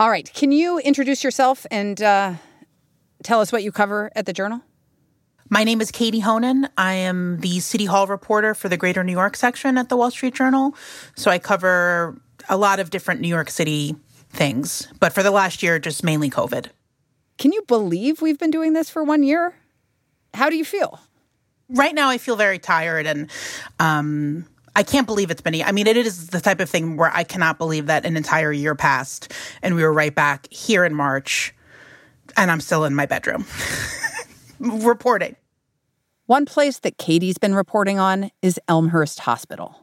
All right. Can you introduce yourself and uh, tell us what you cover at the Journal? My name is Katie Honan. I am the City Hall reporter for the Greater New York section at the Wall Street Journal. So I cover a lot of different New York City things, but for the last year, just mainly COVID. Can you believe we've been doing this for one year? How do you feel? Right now, I feel very tired and um, I can't believe it's been. I mean, it is the type of thing where I cannot believe that an entire year passed and we were right back here in March and I'm still in my bedroom reporting. One place that Katie's been reporting on is Elmhurst Hospital.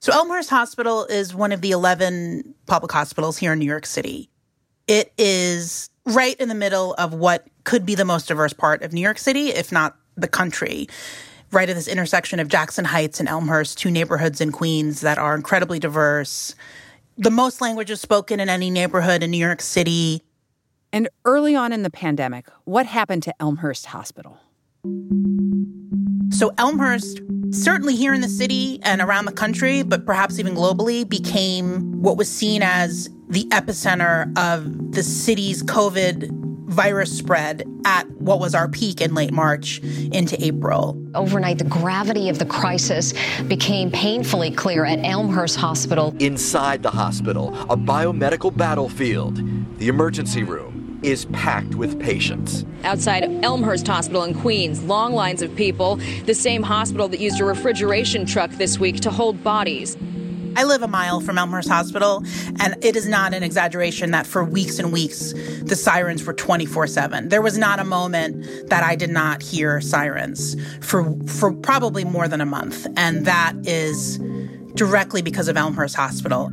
So, Elmhurst Hospital is one of the 11 public hospitals here in New York City. It is right in the middle of what could be the most diverse part of New York City, if not the country. Right at this intersection of Jackson Heights and Elmhurst, two neighborhoods in Queens that are incredibly diverse. The most languages spoken in any neighborhood in New York City. And early on in the pandemic, what happened to Elmhurst Hospital? So, Elmhurst, certainly here in the city and around the country, but perhaps even globally, became what was seen as the epicenter of the city's COVID virus spread at what was our peak in late March into April. Overnight, the gravity of the crisis became painfully clear at Elmhurst Hospital. Inside the hospital, a biomedical battlefield, the emergency room is packed with patients. Outside Elmhurst Hospital in Queens, long lines of people, the same hospital that used a refrigeration truck this week to hold bodies. I live a mile from Elmhurst Hospital, and it is not an exaggeration that for weeks and weeks the sirens were 24 7. There was not a moment that I did not hear sirens for, for probably more than a month, and that is directly because of Elmhurst Hospital.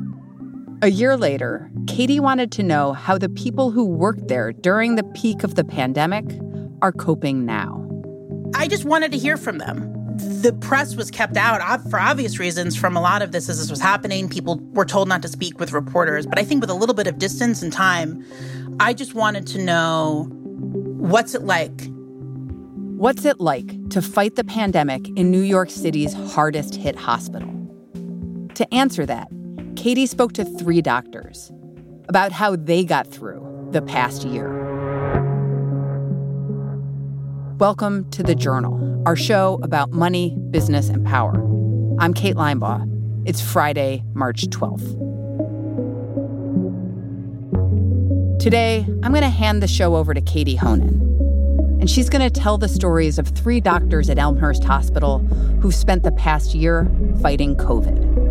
A year later, Katie wanted to know how the people who worked there during the peak of the pandemic are coping now. I just wanted to hear from them the press was kept out for obvious reasons from a lot of this as this was happening. People were told not to speak with reporters. But I think with a little bit of distance and time, I just wanted to know what's it like? What's it like to fight the pandemic in New York City's hardest hit hospital? To answer that, Katie spoke to three doctors about how they got through the past year. Welcome to The Journal, our show about money, business, and power. I'm Kate Linebaugh. It's Friday, March 12th. Today, I'm going to hand the show over to Katie Honan. And she's going to tell the stories of three doctors at Elmhurst Hospital who've spent the past year fighting COVID.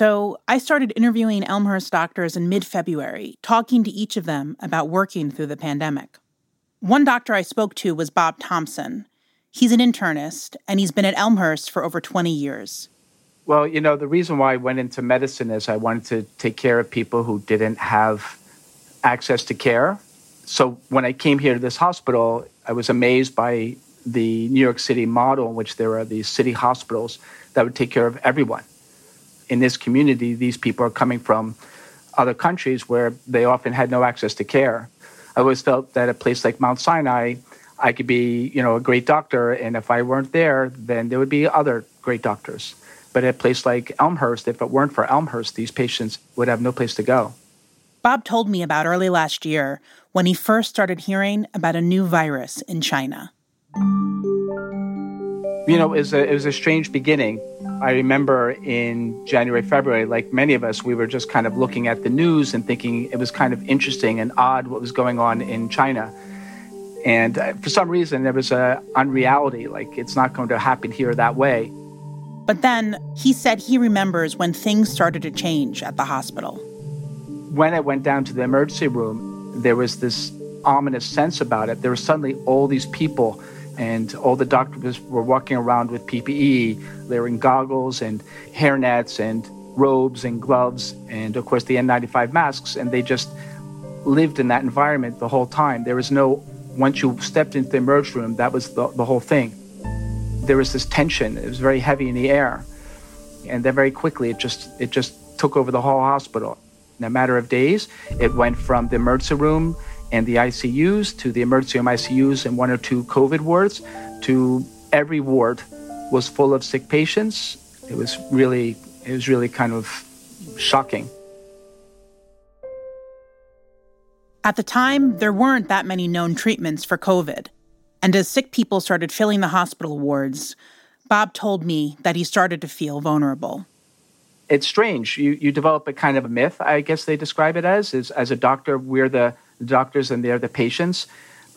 So I started interviewing Elmhurst doctors in mid February, talking to each of them about working through the pandemic. One doctor I spoke to was Bob Thompson. He's an internist, and he's been at Elmhurst for over 20 years. Well, you know, the reason why I went into medicine is I wanted to take care of people who didn't have access to care. So when I came here to this hospital, I was amazed by the New York City model in which there are these city hospitals that would take care of everyone in this community, these people are coming from other countries where they often had no access to care. I always felt that a place like Mount Sinai, I could be, you know, a great doctor, and if I weren't there, then there would be other great doctors. But at a place like Elmhurst, if it weren't for Elmhurst, these patients would have no place to go. Bob told me about early last year when he first started hearing about a new virus in China. You know, it was a, it was a strange beginning. I remember in January, February, like many of us, we were just kind of looking at the news and thinking it was kind of interesting and odd what was going on in China. And uh, for some reason, there was a unreality, like it's not going to happen here that way. But then he said he remembers when things started to change at the hospital. When I went down to the emergency room, there was this ominous sense about it. There were suddenly all these people, and all the doctors were walking around with PPE. They were in goggles and hairnets and robes and gloves, and of course the N95 masks, and they just lived in that environment the whole time. There was no, once you stepped into the emerge room, that was the, the whole thing. There was this tension. It was very heavy in the air. And then very quickly, it just, it just took over the whole hospital. In a matter of days, it went from the emergency room and the ICUs to the emergency room ICUs and one or two COVID wards to every ward was full of sick patients. It was really, it was really kind of shocking. At the time, there weren't that many known treatments for COVID. And as sick people started filling the hospital wards, Bob told me that he started to feel vulnerable. It's strange. You, you develop a kind of a myth, I guess they describe it as. Is, as a doctor, we're the doctors and they're the patients.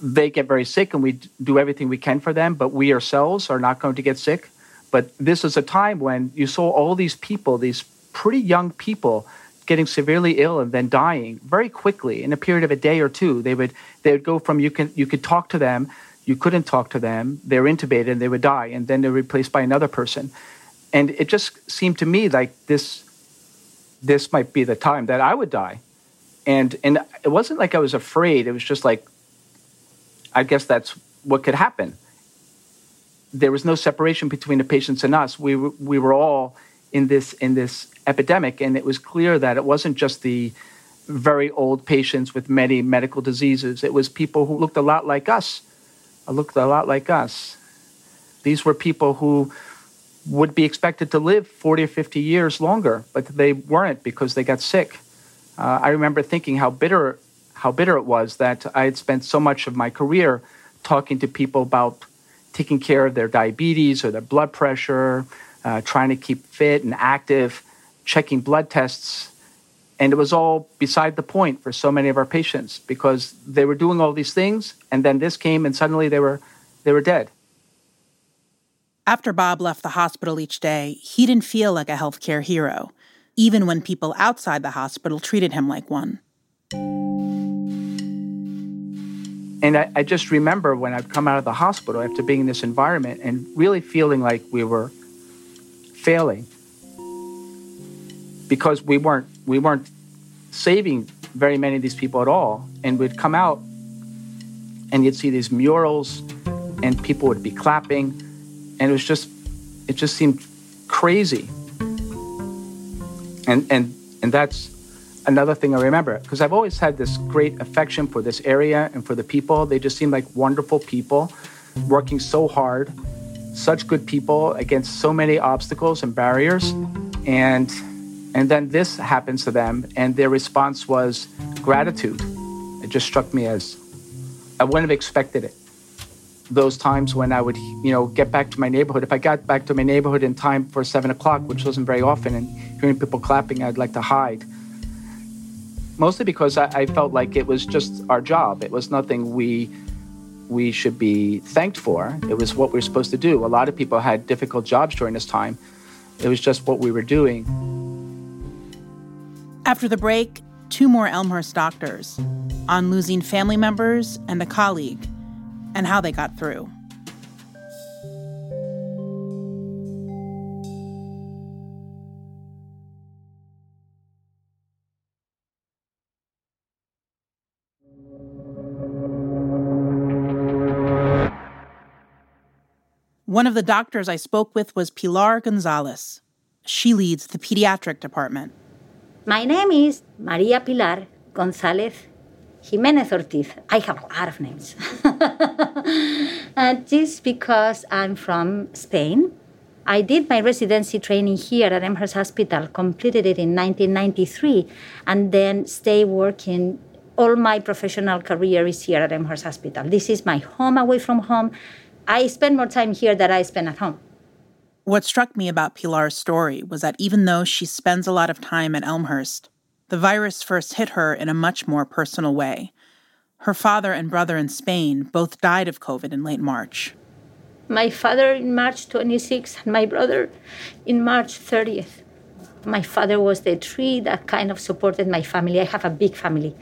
They get very sick and we do everything we can for them, but we ourselves are not going to get sick. But this is a time when you saw all these people, these pretty young people, getting severely ill and then dying very quickly in a period of a day or two. They would they would go from you can you could talk to them, you couldn't talk to them, they're intubated and they would die, and then they're replaced by another person. And it just seemed to me like this this might be the time that I would die. And and it wasn't like I was afraid, it was just like I guess that's what could happen. There was no separation between the patients and us. We we were all in this in this epidemic, and it was clear that it wasn't just the very old patients with many medical diseases. It was people who looked a lot like us, looked a lot like us. These were people who would be expected to live 40 or 50 years longer, but they weren't because they got sick. Uh, I remember thinking how bitter, how bitter it was that I had spent so much of my career talking to people about taking care of their diabetes or their blood pressure, uh, trying to keep fit and active, checking blood tests. And it was all beside the point for so many of our patients because they were doing all these things, and then this came, and suddenly they were, they were dead. After Bob left the hospital each day, he didn't feel like a healthcare hero, even when people outside the hospital treated him like one. And I, I, just remember when I'd come out of the hospital after being in this environment and really feeling like we were failing. Because we weren't we weren't saving very many of these people at all. And we'd come out and you'd see these murals and people would be clapping. And it was just it just seemed crazy and and and that's another thing i remember because i've always had this great affection for this area and for the people they just seem like wonderful people working so hard such good people against so many obstacles and barriers. And and then this happens to them, and their response was gratitude. It just struck me as I wouldn't have expected it. Those times when I would, you know, get back to my neighborhood. If I got back to my neighborhood in time for seven o'clock, which wasn't very often, and hearing people clapping, I'd like to hide. Mostly because I, I felt like it was just our job. It was nothing we we should be thanked for. It was what we were supposed to do. A lot of people had difficult jobs during this time. It was just what we were doing. After the break, two more Elmhurst doctors on losing family members and a colleague and how they got through. One of the doctors I spoke with was Pilar Gonzalez. She leads the pediatric department. My name is Maria Pilar Gonzalez Jimenez Ortiz. I have a lot of names. and just because I'm from Spain, I did my residency training here at Elmhurst Hospital, completed it in 1993, and then stay working. All my professional career is here at Elmhurst Hospital. This is my home away from home. I spend more time here than I spend at home. What struck me about Pilar's story was that even though she spends a lot of time at Elmhurst, the virus first hit her in a much more personal way. Her father and brother in Spain both died of COVID in late March. My father in March 26th and my brother in March 30th. My father was the tree that kind of supported my family. I have a big family.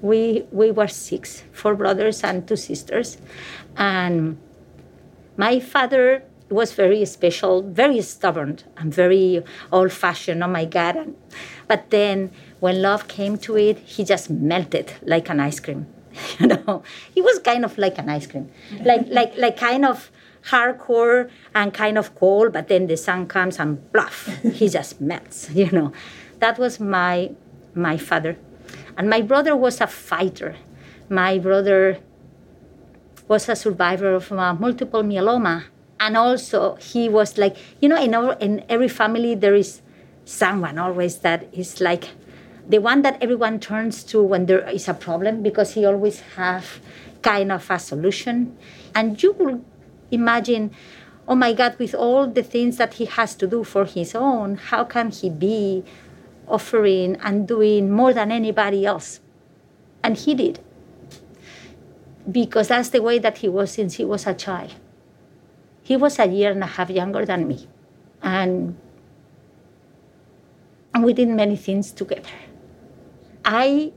We we were six, four brothers and two sisters. And my father was very special, very stubborn, and very old fashioned. Oh my God. But then when love came to it, he just melted like an ice cream. You know, he was kind of like an ice cream, like like like kind of hardcore and kind of cold. But then the sun comes and bluff, he just melts. You know, that was my my father, and my brother was a fighter. My brother was a survivor of uh, multiple myeloma, and also he was like you know in our, in every family there is someone always that is like the one that everyone turns to when there is a problem because he always have kind of a solution. And you will imagine oh my god with all the things that he has to do for his own how can he be offering and doing more than anybody else? And he did. Because that's the way that he was since he was a child. He was a year and a half younger than me. And and we did many things together I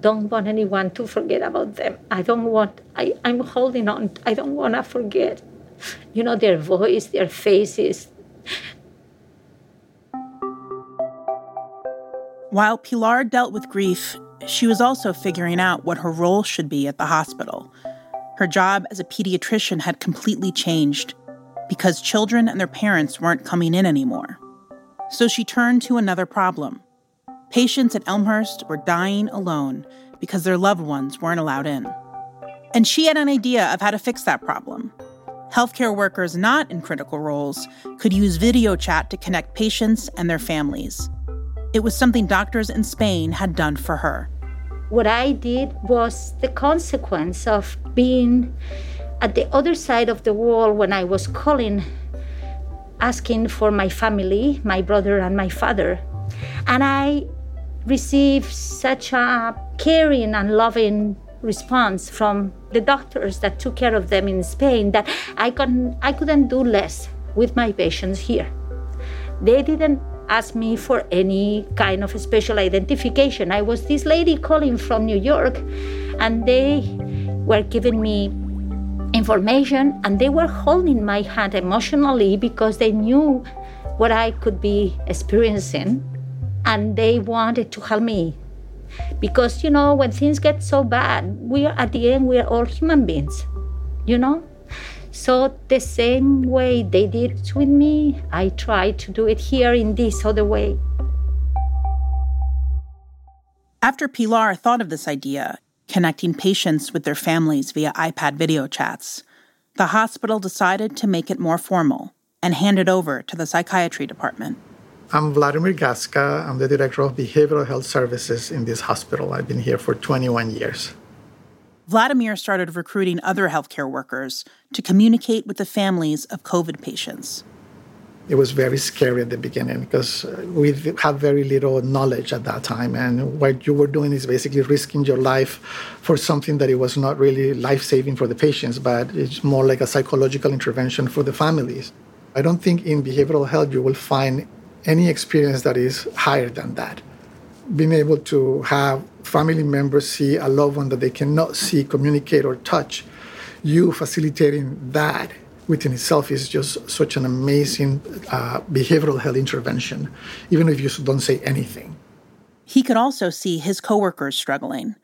don't want anyone to forget about them. I don't want, I, I'm holding on. I don't want to forget, you know, their voice, their faces. While Pilar dealt with grief, she was also figuring out what her role should be at the hospital. Her job as a pediatrician had completely changed because children and their parents weren't coming in anymore. So she turned to another problem Patients at Elmhurst were dying alone because their loved ones weren't allowed in. And she had an idea of how to fix that problem. Healthcare workers not in critical roles could use video chat to connect patients and their families. It was something doctors in Spain had done for her. What I did was the consequence of being at the other side of the wall when I was calling, asking for my family, my brother and my father. And I received such a caring and loving response from the doctors that took care of them in Spain that I couldn't, I couldn't do less with my patients here. They didn't ask me for any kind of special identification. I was this lady calling from New York, and they were giving me information and they were holding my hand emotionally because they knew what I could be experiencing and they wanted to help me. Because you know when things get so bad we are at the end we are all human beings you know? So the same way they did it with me i try to do it here in this other way. After pilar thought of this idea connecting patients with their families via ipad video chats the hospital decided to make it more formal and hand it over to the psychiatry department I'm Vladimir Gaska. I'm the director of behavioral health services in this hospital. I've been here for 21 years. Vladimir started recruiting other healthcare workers to communicate with the families of COVID patients. It was very scary at the beginning because we had very little knowledge at that time. And what you were doing is basically risking your life for something that it was not really life saving for the patients, but it's more like a psychological intervention for the families. I don't think in behavioral health you will find any experience that is higher than that. Being able to have family members see a loved one that they cannot see, communicate, or touch, you facilitating that within itself is just such an amazing uh, behavioral health intervention, even if you don't say anything. He could also see his coworkers struggling.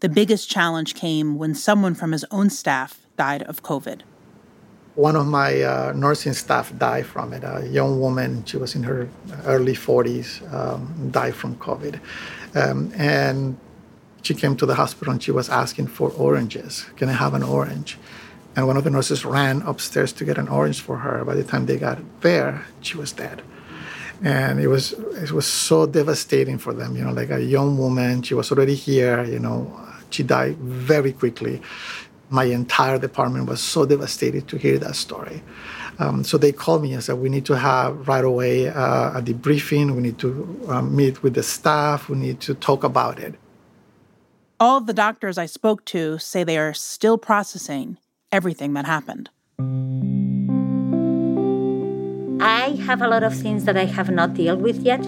The biggest challenge came when someone from his own staff died of COVID one of my uh, nursing staff died from it. A young woman, she was in her early 40s, um, died from COVID. Um, and she came to the hospital and she was asking for oranges. Can I have an orange? And one of the nurses ran upstairs to get an orange for her. By the time they got there, she was dead. And it was it was so devastating for them. You know, like a young woman, she was already here. You know, she died very quickly my entire department was so devastated to hear that story. Um, so they called me and said, We need to have right away uh, a debriefing. We need to um, meet with the staff. We need to talk about it. All of the doctors I spoke to say they are still processing everything that happened. I have a lot of things that I have not dealt with yet.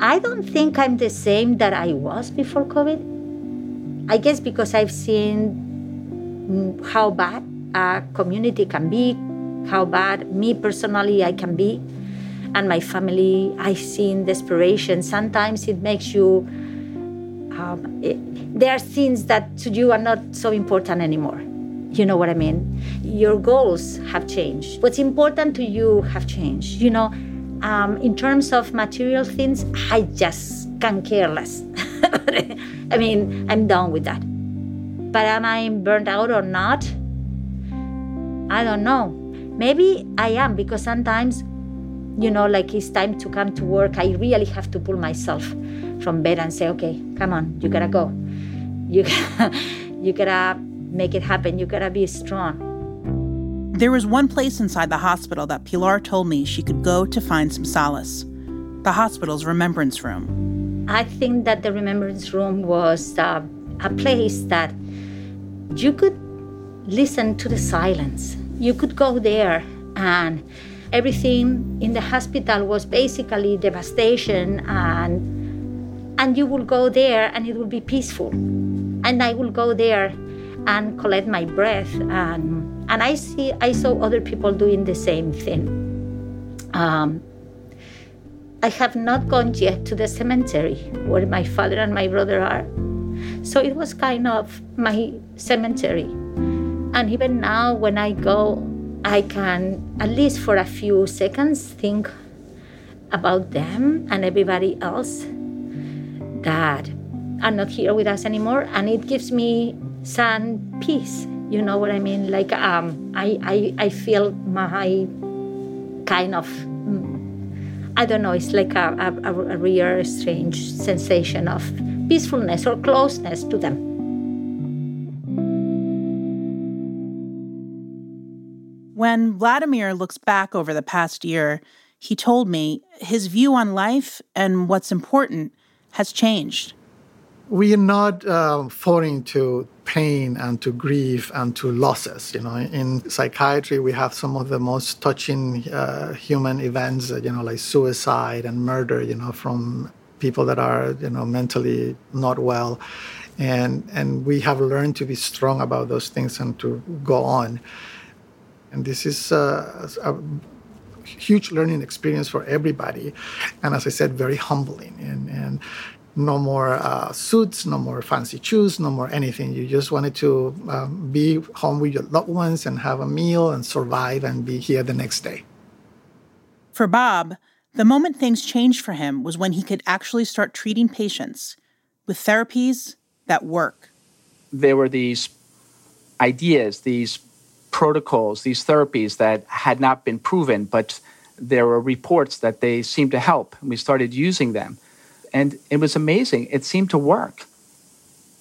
I don't think I'm the same that I was before COVID. I guess because I've seen how bad a community can be, how bad me personally I can be, and my family. I've seen desperation. Sometimes it makes you. Um, it, there are things that to you are not so important anymore. You know what I mean? Your goals have changed. What's important to you have changed. You know, um, in terms of material things, I just can care less. I mean, I'm done with that. But am I burned out or not? I don't know. Maybe I am because sometimes, you know, like it's time to come to work. I really have to pull myself from bed and say, okay, come on, you gotta go. You, you gotta make it happen. You gotta be strong. There was one place inside the hospital that Pilar told me she could go to find some solace the hospital's remembrance room. I think that the remembrance room was uh, a place that you could listen to the silence. You could go there, and everything in the hospital was basically devastation and and you will go there and it will be peaceful and i will go there and collect my breath and and I see I saw other people doing the same thing. Um, I have not gone yet to the cemetery where my father and my brother are. So it was kind of my cemetery. And even now, when I go, I can, at least for a few seconds, think about them and everybody else that are not here with us anymore. And it gives me some peace you know what I mean? Like um, I, I, I feel my kind of, I don't know, it's like a, a, a real strange sensation of peacefulness or closeness to them. When Vladimir looks back over the past year, he told me his view on life and what's important has changed we are not um, falling to pain and to grief and to losses. You know, in psychiatry, we have some of the most touching uh, human events. You know, like suicide and murder. You know, from people that are you know mentally not well, and and we have learned to be strong about those things and to go on. And this is a huge learning experience for everybody, and as I said, very humbling. And and no more uh, suits, no more fancy shoes, no more anything. You just wanted to um, be home with your loved ones and have a meal and survive and be here the next day. For Bob, the moment things changed for him was when he could actually start treating patients with therapies that work. There were these ideas, these protocols, these therapies that had not been proven, but there were reports that they seemed to help. And we started using them and it was amazing. It seemed to work,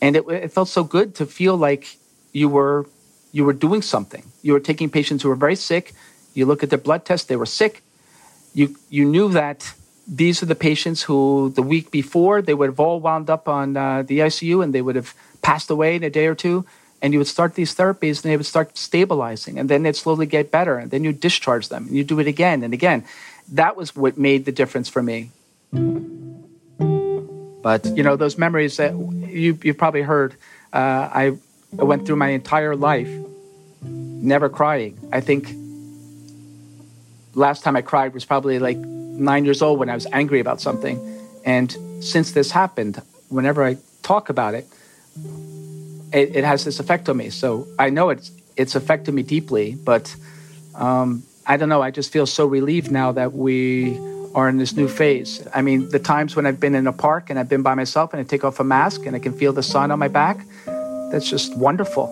and it, it felt so good to feel like you were you were doing something. You were taking patients who were very sick. You look at their blood tests; they were sick. You you knew that these are the patients who the week before they would have all wound up on uh, the ICU and they would have passed away in a day or two. And you would start these therapies and they would start stabilizing and then they'd slowly get better. And then you discharge them and you do it again and again. That was what made the difference for me. But you know those memories that you you've probably heard. Uh, I went through my entire life never crying. I think last time I cried was probably like nine years old when I was angry about something. And since this happened, whenever I talk about it, it, it has this effect on me. So I know it's it's affected me deeply, but um, I don't know. I just feel so relieved now that we are in this new phase. I mean, the times when I've been in a park and I've been by myself and I take off a mask and I can feel the sun on my back, that's just wonderful.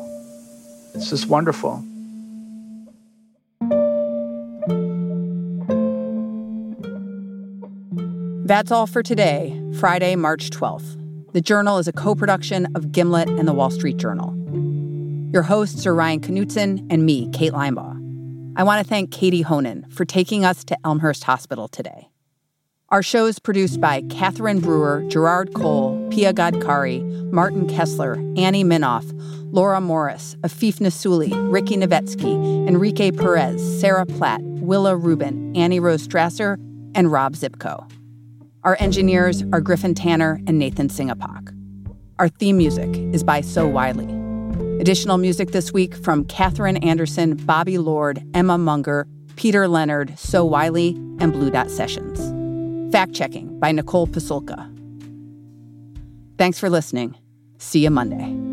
It's just wonderful. That's all for today, Friday, March 12th. The Journal is a co production of Gimlet and the Wall Street Journal. Your hosts are Ryan Knutson and me, Kate Linebaugh. I want to thank Katie Honan for taking us to Elmhurst Hospital today. Our show is produced by Catherine Brewer, Jarrard Cole, Pia Gadkari, Martin Kessler, Annie Minoff, Laura Morris, Afeef Nessouli, Ricky Novetsky, Enrique Perez, Sarah Platt, Willa Rubin, Annie Rose Strasser, and Rob Szypko. Our engineers are Griffin Tanner and Nathan Singapok. Our theme music is by So Wylie. Additional music this week from Katherine Anderson, Bobby Lord, Emma Munger, Peter Leonard, So Wylie, and Blue Dot Sessions. Fact checking by Nicole Pasulka. Thanks for listening. See you Monday.